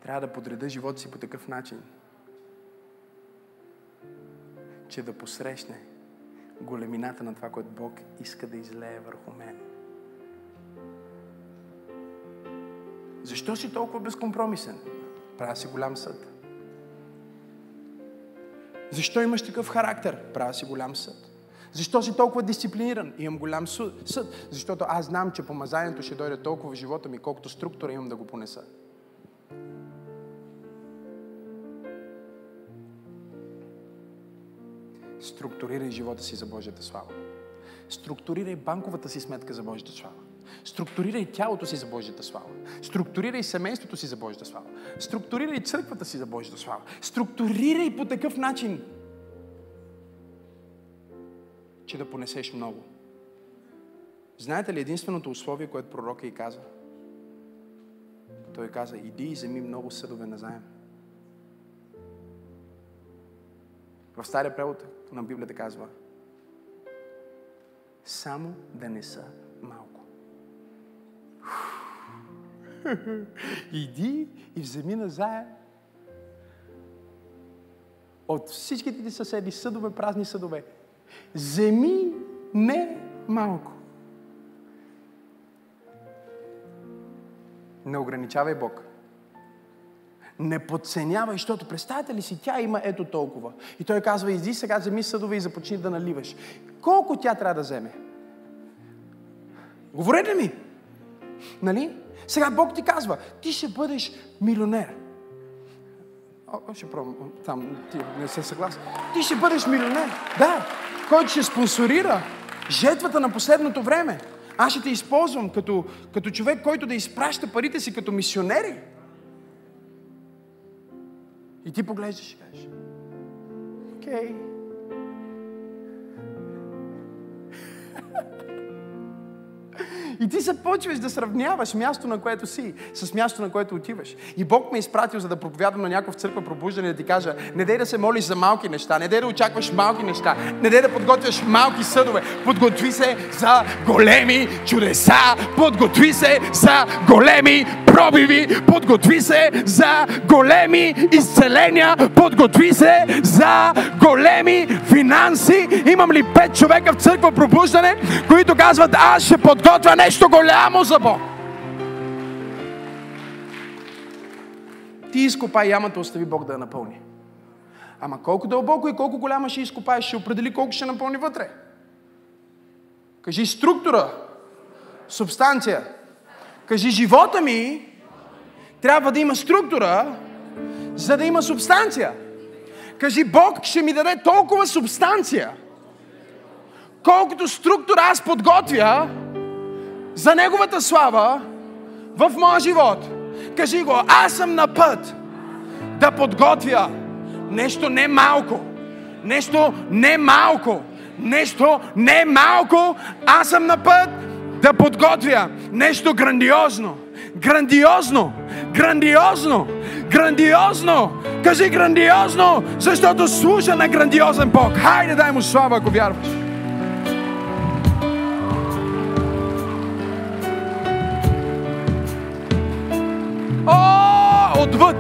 Трябва да подреда живота си по такъв начин, че да посрещне големината на това, което Бог иска да излее върху мен. Защо си толкова безкомпромисен? Правя си голям съд. Защо имаш такъв характер? Правя си голям съд. Защо си толкова дисциплиниран? Имам голям съд. Защото аз знам, че помазанието ще дойде толкова в живота ми, колкото структура имам да го понеса. Структурирай живота си за Божията слава. Структурирай банковата си сметка за Божията слава. Структурирай тялото си за Божията слава. Структурирай семейството си за Божията слава. Структурирай църквата си за Божията слава. Структурирай по такъв начин, че да понесеш много. Знаете ли единственото условие, което пророка и каза? Той каза, иди и вземи много съдове на заем. В стария превод на Библията казва само да не са малко. <laughs> Иди и вземи назаем от всичките ти съседи съдове, празни съдове. Земи не малко. Не ограничавай Бог. Не подценявай, защото представете ли си, тя има ето толкова. И той казва, иди сега, вземи съдове и започни да наливаш. Колко тя трябва да вземе? Говорете ми! Нали? Сега Бог ти казва, ти ще бъдеш милионер. О, ще пробвам. Там ти не се съгласен. Ти ще бъдеш милионер. Да. Който ще спонсорира жетвата на последното време. Аз ще те използвам като, като човек, който да изпраща парите си като мисионери. И ти поглеждаш и кажеш, окей. Okay. И ти се почваш да сравняваш място, на което си, с място, на което отиваш. И Бог ме е изпратил, за да проповядам на някой в църква пробуждане, да ти кажа, не дай да се молиш за малки неща, не дай да очакваш малки неща, не дай да подготвяш малки съдове. Подготви се за големи чудеса, подготви се за големи пробиви, подготви се за големи изцеления, подготви се за големи финанси. Имам ли пет човека в църква пробуждане, които казват, аз ще подготвя нещо голямо за Бог. Ти изкопай ямата, остави Бог да я напълни. Ама колко дълбоко и колко голяма ще изкопаеш, ще определи колко ще напълни вътре. Кажи структура, субстанция. Кажи живота ми трябва да има структура, за да има субстанция. Кажи Бог ще ми даде толкова субстанция, колкото структура аз подготвя за Неговата слава в моя живот. Кажи го, аз съм на път да подготвя нещо не малко. Нещо не малко. Нещо не малко. Аз съм на път да подготвя нещо грандиозно. Грандиозно. Грандиозно. Грандиозно. Кажи грандиозно, защото служа на грандиозен Бог. Хайде дай му слава, ако вярваш. Отвъд!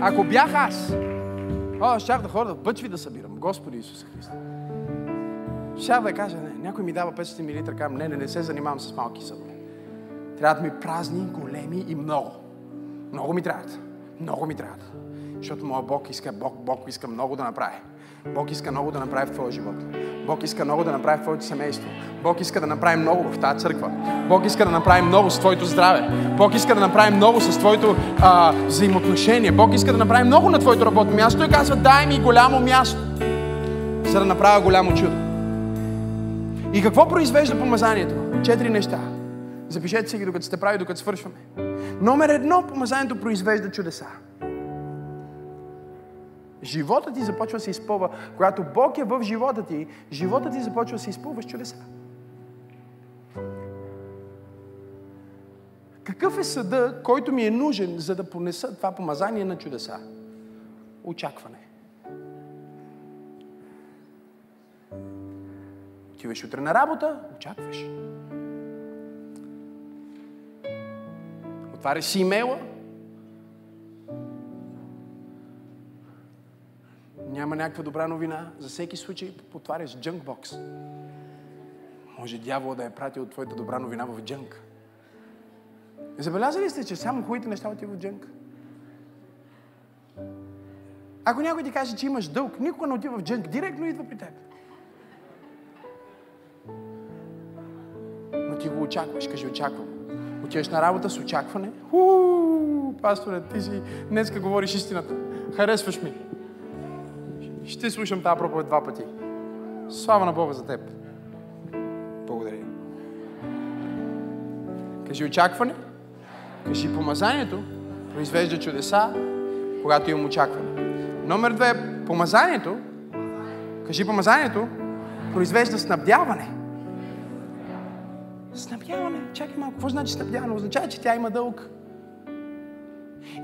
Ако бях аз, о, щях да ходя в бъчви да събирам. Господи Исуса Христе. Щях да кажа, не, някой ми дава 500 мл, казвам, не, не, не се занимавам с малки съдове. Трябва да ми празни, големи и много. Много ми трябват. Много ми трябват. Защото моят Бог иска, Бог, Бог иска много да направи. Бог иска много да направи в твоя живот. Бог иска много да направи в твоето семейство. Бог иска да направи много в тази църква. Бог иска да направи много с твоето здраве. Бог иска да направи много с твоето а, взаимоотношение. Бог иска да направи много на твоето работно място. Той казва, дай ми голямо място, за да направя голямо чудо. И какво произвежда помазанието? Четири неща. Запишете си ги, докато сте прави, докато свършваме. Номер едно, помазанието произвежда чудеса. Живота ти започва да се изпълва. Когато Бог е в живота ти, живота ти започва да се изпълва с чудеса. Какъв е съда, който ми е нужен, за да понеса това помазание на чудеса? Очакване. Отиваш утре на работа, очакваш. Отваряш си имейла, няма някаква добра новина, за всеки случай потваряш джънкбокс. Може дявол да е пратил твоята добра новина в джънк. Забелязали сте, че само хубавите неща отиват в джънк? Ако някой ти каже, че имаш дълг, никога не отива в джънк, директно идва при теб. Но ти го очакваш, кажи очаквам. Отиваш на работа с очакване. Ху, пасторе, ти си днеска говориш истината. Харесваш ми. Ще слушам тази проповед два пъти. Слава на Бога за теб. Благодаря. Кажи очакване. Кажи помазанието. Произвежда чудеса, когато имам очакване. Номер две. Помазанието. Кажи помазанието. Произвежда снабдяване. Снабдяване. Чакай малко. Какво значи снабдяване? Означава, че тя има дълг.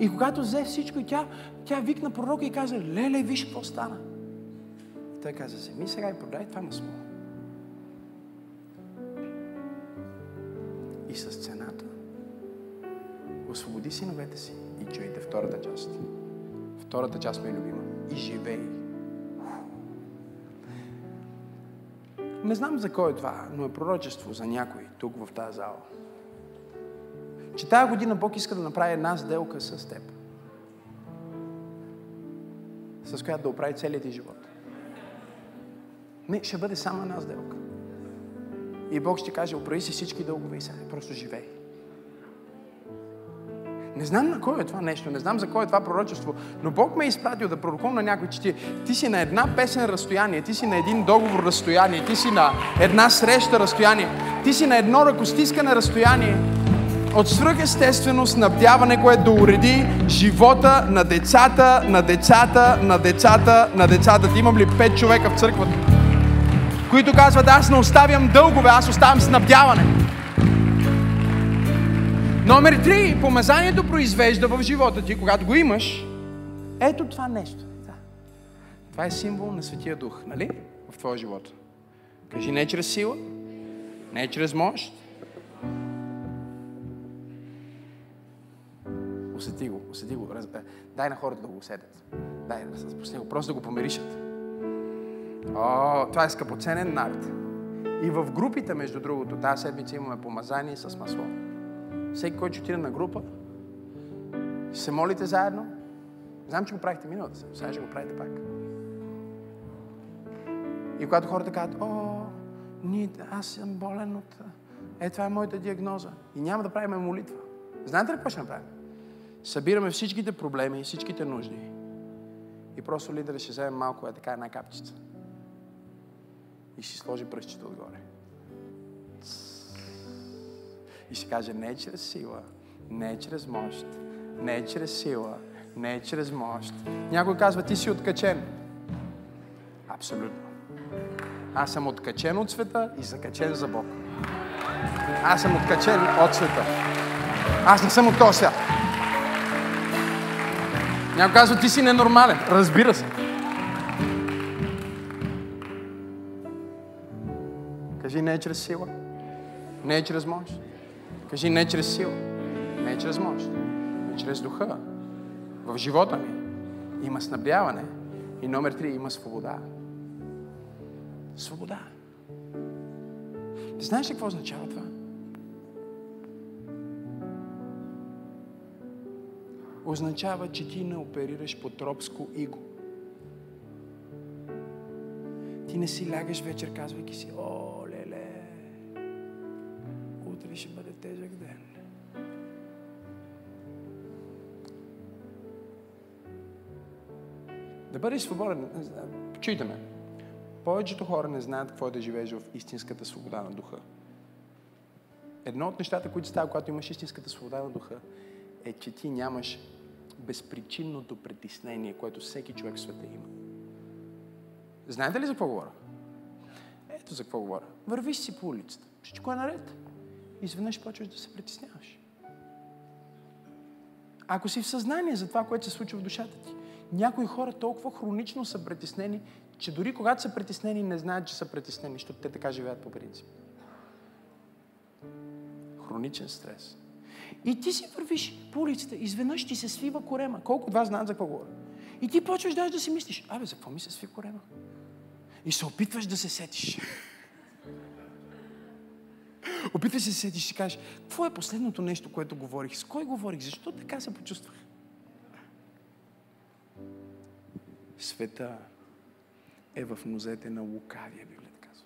И когато взе всичко, тя, тя викна пророка и каза, леле, виж какво стана. Той каза, вземи сега и продай това масло. И с цената освободи синовете си и чуйте втората част. Втората част ми е любима. И живей. Не знам за кой е това, но е пророчество за някой тук в тази зала. Че тази година Бог иска да направи една сделка с теб. С която да оправи целият ти живот. Не, ще бъде само една сделка. И Бог ще каже, оправи си всички дългове и сега, просто живей. Не знам на кой е това нещо, не знам за кой е това пророчество, но Бог ме е изпратил да пророкувам на някой, че ти, ти си на една песен разстояние, ти си на един договор разстояние, ти си на една среща разстояние, ти си на едно ръкостискане разстояние от свръхестествено снабдяване, което да уреди живота на децата, на децата, на децата, на децата. Ти имам ли пет човека в църквата? Които казват, аз не оставям дългове, аз оставям снабдяване. Номер три, помазанието произвежда в живота ти, когато го имаш, ето това нещо. Това е символ на Светия Дух, нали? В твоя живот. Кажи не чрез сила, не чрез мощ. Усети го, усети го. Дай на хората да го усетят. Дай да се спусни го, просто да го помиришат. О, това е скъпоценен народ. И в групите, между другото, тази седмица имаме помазание с масло. Всеки, който отиде на група, се молите заедно. Знам, че го правихте миналата, сега ще го правите пак. И когато хората казват, о, ние, аз съм болен от... Е, това е моята диагноза. И няма да правим молитва. Знаете ли какво ще направим? Събираме всичките проблеми всичките нужди. И просто лидерът ще вземе малко е така една капчица. И ще сложи пръстчето отгоре. И ще каже, не чрез сила, не чрез мощ, не чрез сила, не чрез мощ. Някой казва, ти си откачен. Абсолютно. Аз съм откачен от света и закачен за Бог. Аз съм откачен от света. Аз не съм от този свят. Някой казва, ти си ненормален. Разбира се. Кажи не е чрез сила. Не е чрез мощ. Кажи не е чрез сила. Не чрез мощ. Не чрез духа. В живота ми има снабдяване. И номер три има свобода. Свобода. Ти знаеш ли какво означава това? Означава, че ти не оперираш по тропско иго. Ти не си лягаш вечер, казвайки си, о, ще бъде тежък ден. Да бъдеш свободен, чуйте ме, повечето хора не знаят какво е да живееш в истинската свобода на духа. Едно от нещата, които става, когато имаш истинската свобода на духа, е, че ти нямаш безпричинното притеснение, което всеки човек в света има. Знаете ли за какво говоря? Ето за какво говоря. Вървиш си по улицата. Всичко е наред. Изведнъж почваш да се притесняваш. Ако си в съзнание за това, което се случва в душата ти, някои хора толкова хронично са притеснени, че дори когато са притеснени, не знаят, че са притеснени, защото те така живеят по принцип. Хроничен стрес. И ти си вървиш по улицата, изведнъж ти се свива корема. Колко вас знаят за какво говоря? И ти почваш даже да си мислиш, абе, за какво ми се сви корема? И се опитваш да се сетиш. Опитваш се да се сетиш и кажеш, какво е последното нещо, което говорих? С кой говорих? Защо така се почувствах? Света е в нозете на лукавия, Библията казва.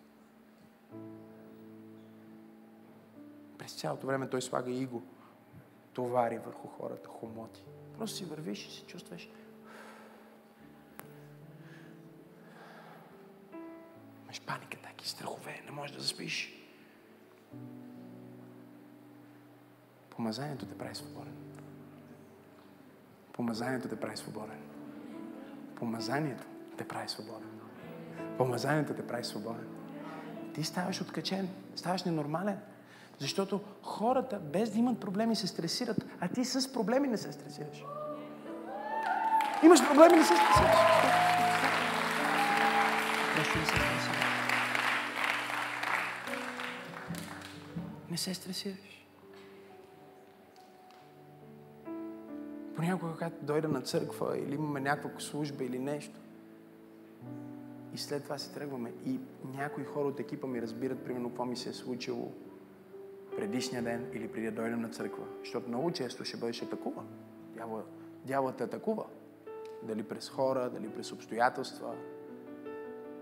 През цялото време той слага иго, товари върху хората, хомоти. Просто си вървиш и се чувстваш. Имаш паника, таки страхове, не можеш да заспиш. Помазанието те прави свободен. Помазанието те прави свободен. Помазанието те прави свободен. Помазанието те прави свободен. Ти ставаш откачен, ставаш ненормален. Защото хората, без да имат проблеми, се стресират, а ти с проблеми не се стресираш. Имаш проблеми, не се стресираш. Просто не се стресираш. Не се стресираш. Понякога, когато дойда на църква или имаме някаква служба или нещо, и след това се тръгваме. И някои хора от екипа ми разбират, примерно, какво ми се е случило предишния ден или преди да дойдем на църква. Защото много често ще бъдеш атакуван. Дявол, дяволът те атакува. Дали през хора, дали през обстоятелства,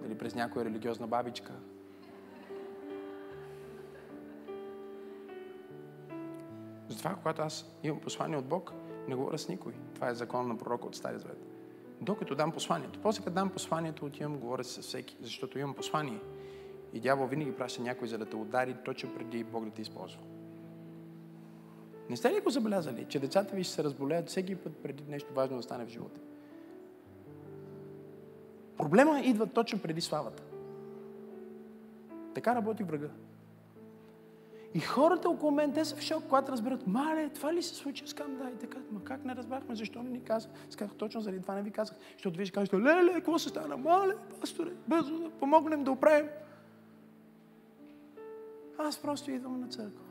дали през някоя религиозна бабичка. Затова, когато аз имам послание от Бог, не говоря с никой. Това е закон на пророка от Стария Завет докато дам посланието. После като дам посланието, отивам, говоря с всеки, защото имам послание. И дявол винаги праща някой, за да те удари точно преди Бог да те използва. Не сте ли го забелязали, че децата ви ще се разболеят всеки път преди нещо важно да стане в живота? Проблема идва точно преди славата. Така работи врага. И хората около мен, те са в шок, когато разберат, мале, това ли се случи? Скам, да, и така, ма как не разбрахме, защо не ни каза? Сказах, точно заради това не ви казах. Защото вие ще кажете, леле, какво се стана? Мале, пасторе, бързо да помогнем да оправим. Аз просто идвам на църква.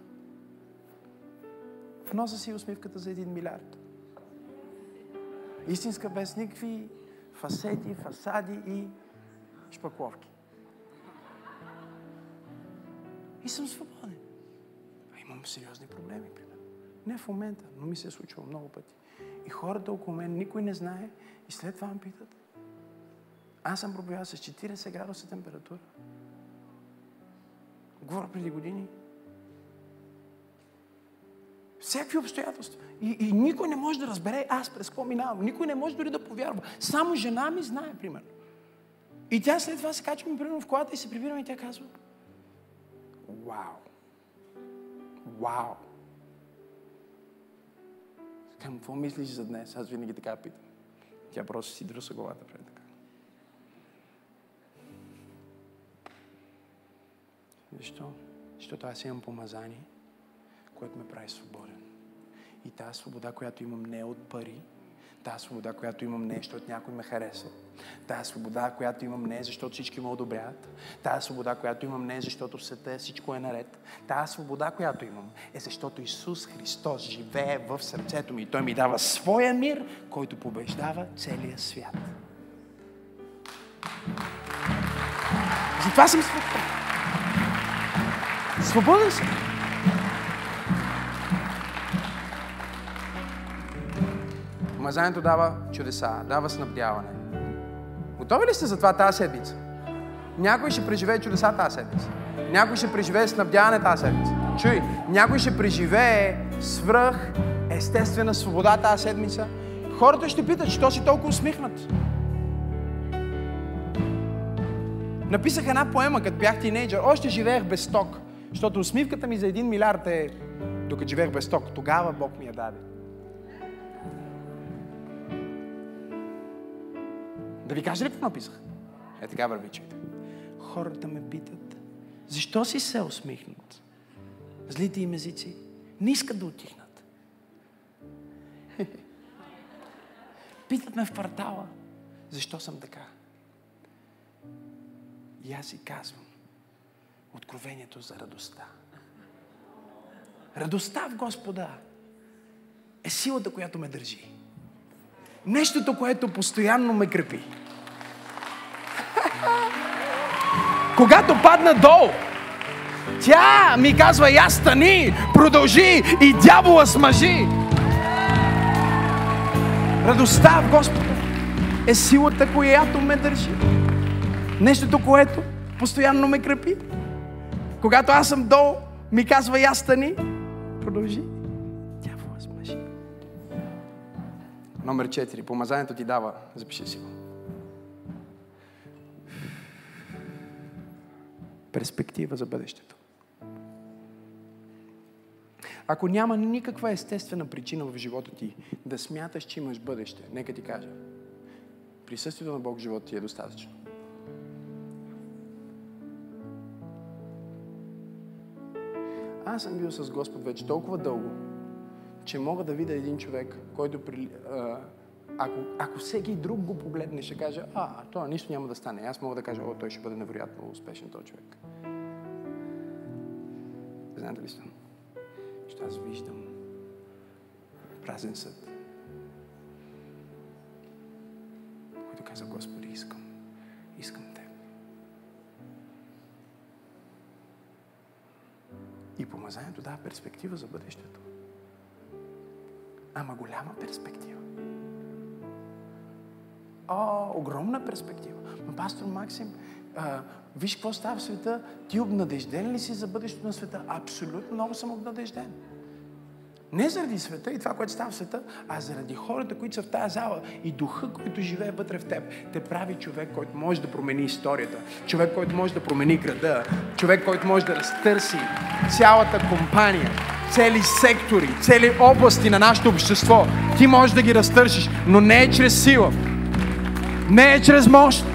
В носа си усмивката за един милиард. Истинска без никакви фасети, фасади и шпакловки. И съм свободен. Имам сериозни проблеми, примерно. Не в момента, но ми се е случило много пъти. И хората около мен, никой не знае. И след това ме питат. Аз съм пробивал с 40 градуса температура. Говоря преди години. Всякакви обстоятелства. И, и никой не може да разбере аз през какво минавам. Никой не може дори да повярва. Само жена ми знае, примерно. И тя след това се качва, примерно, в колата и се прибираме и тя казва, Вау! Вау! Към какво мислиш за днес? Аз винаги така питам. Тя просто си друса главата пред така. Защо? Защото аз имам помазание, което ме прави свободен. И тази свобода, която имам не е от пари, тази свобода, която имам не е, защото някой ме харесва. Тази свобода, която имам не е, защото всички ме одобряват. Тази свобода, която имам не е, защото в света всичко е наред. Тази свобода, която имам е защото Исус Христос живее в сърцето ми и Той ми дава своя мир, който побеждава целия свят. Затова съм свободен. Свободен съм. Помазанието дава чудеса, дава снабдяване. Готови ли сте за това тази седмица? Някой ще преживее чудеса тази седмица. Някой ще преживее снабдяване тази седмица. Чуй, някой ще преживее свръх естествена свобода тази седмица. Хората ще питат, що си толкова усмихнат. Написах една поема, като бях тинейджър. Още живеех без ток. Защото усмивката ми за един милиард е докато живеех без ток. Тогава Бог ми я даде. Да ви кажа ли какво написах? Е така върви, чуйте. Хората ме питат, защо си се усмихнат? Злите им езици не искат да отихнат. <laughs> Питат ме в квартала, защо съм така? И аз си казвам, откровението за радостта. Радостта в Господа е силата, която ме държи. Нещото, което постоянно ме крепи. <laughs> Когато падна долу, тя ми казва, я стани, продължи и дявола смажи. Радостта в Господа е силата, която ме държи. Нещото, което постоянно ме крепи. Когато аз съм долу, ми казва, я стани, продължи. Номер 4. Помазанието ти дава, запиши си го. перспектива за бъдещето. Ако няма никаква естествена причина в живота ти да смяташ, че имаш бъдеще, нека ти кажа, присъствието на Бог в живота ти е достатъчно. Аз съм бил с Господ вече толкова дълго, че мога да видя един човек, който при, ако, ако всеки друг го погледне, ще каже, а, това нищо няма да стане. Аз мога да кажа, о, той ще бъде невероятно успешен този човек. Знаете ли съм? Що аз виждам празен съд, който каза, Господи, искам, искам Теб. И помазанието дава перспектива за бъдещето. Ама голяма перспектива. О, огромна перспектива. Но пастор Максим, а, виж какво става в света. Ти обнадежден ли си за бъдещето на света? Абсолютно много съм обнадежден. Не заради света и това, което става в света, а заради хората, които са в тази зала и духа, който живее вътре в теб. Те прави човек, който може да промени историята. Човек, който може да промени града. Човек, който може да разтърси цялата компания, цели сектори, цели области на нашето общество. Ти можеш да ги разтърсиш, но не е чрез сила. Не е чрез мощ,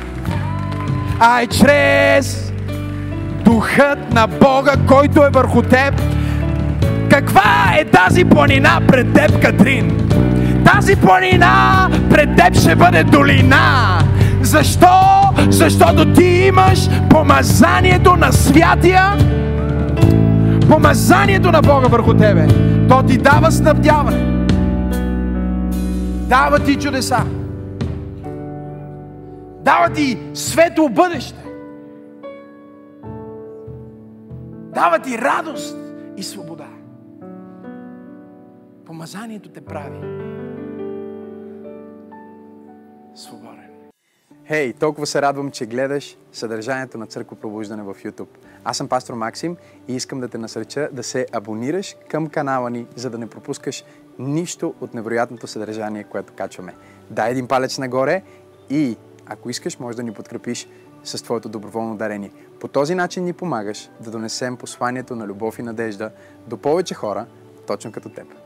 а е чрез Духът на Бога, който е върху теб. Каква е тази планина пред теб, Катрин? Тази планина пред теб ще бъде долина. Защо? Защото ти имаш помазанието на святия, помазанието на Бога върху тебе. То ти дава снабдяване. Дава ти чудеса. Дава ти светло бъдеще. Дава ти радост и свобода. Помазанието те прави свободен. Хей, hey, толкова се радвам, че гледаш съдържанието на Църква Пробуждане в YouTube. Аз съм пастор Максим и искам да те насърча да се абонираш към канала ни, за да не пропускаш нищо от невероятното съдържание, което качваме. Дай един палец нагоре и ако искаш, можеш да ни подкрепиш с твоето доброволно дарение. По този начин ни помагаш да донесем посланието на любов и надежда до повече хора, точно като теб.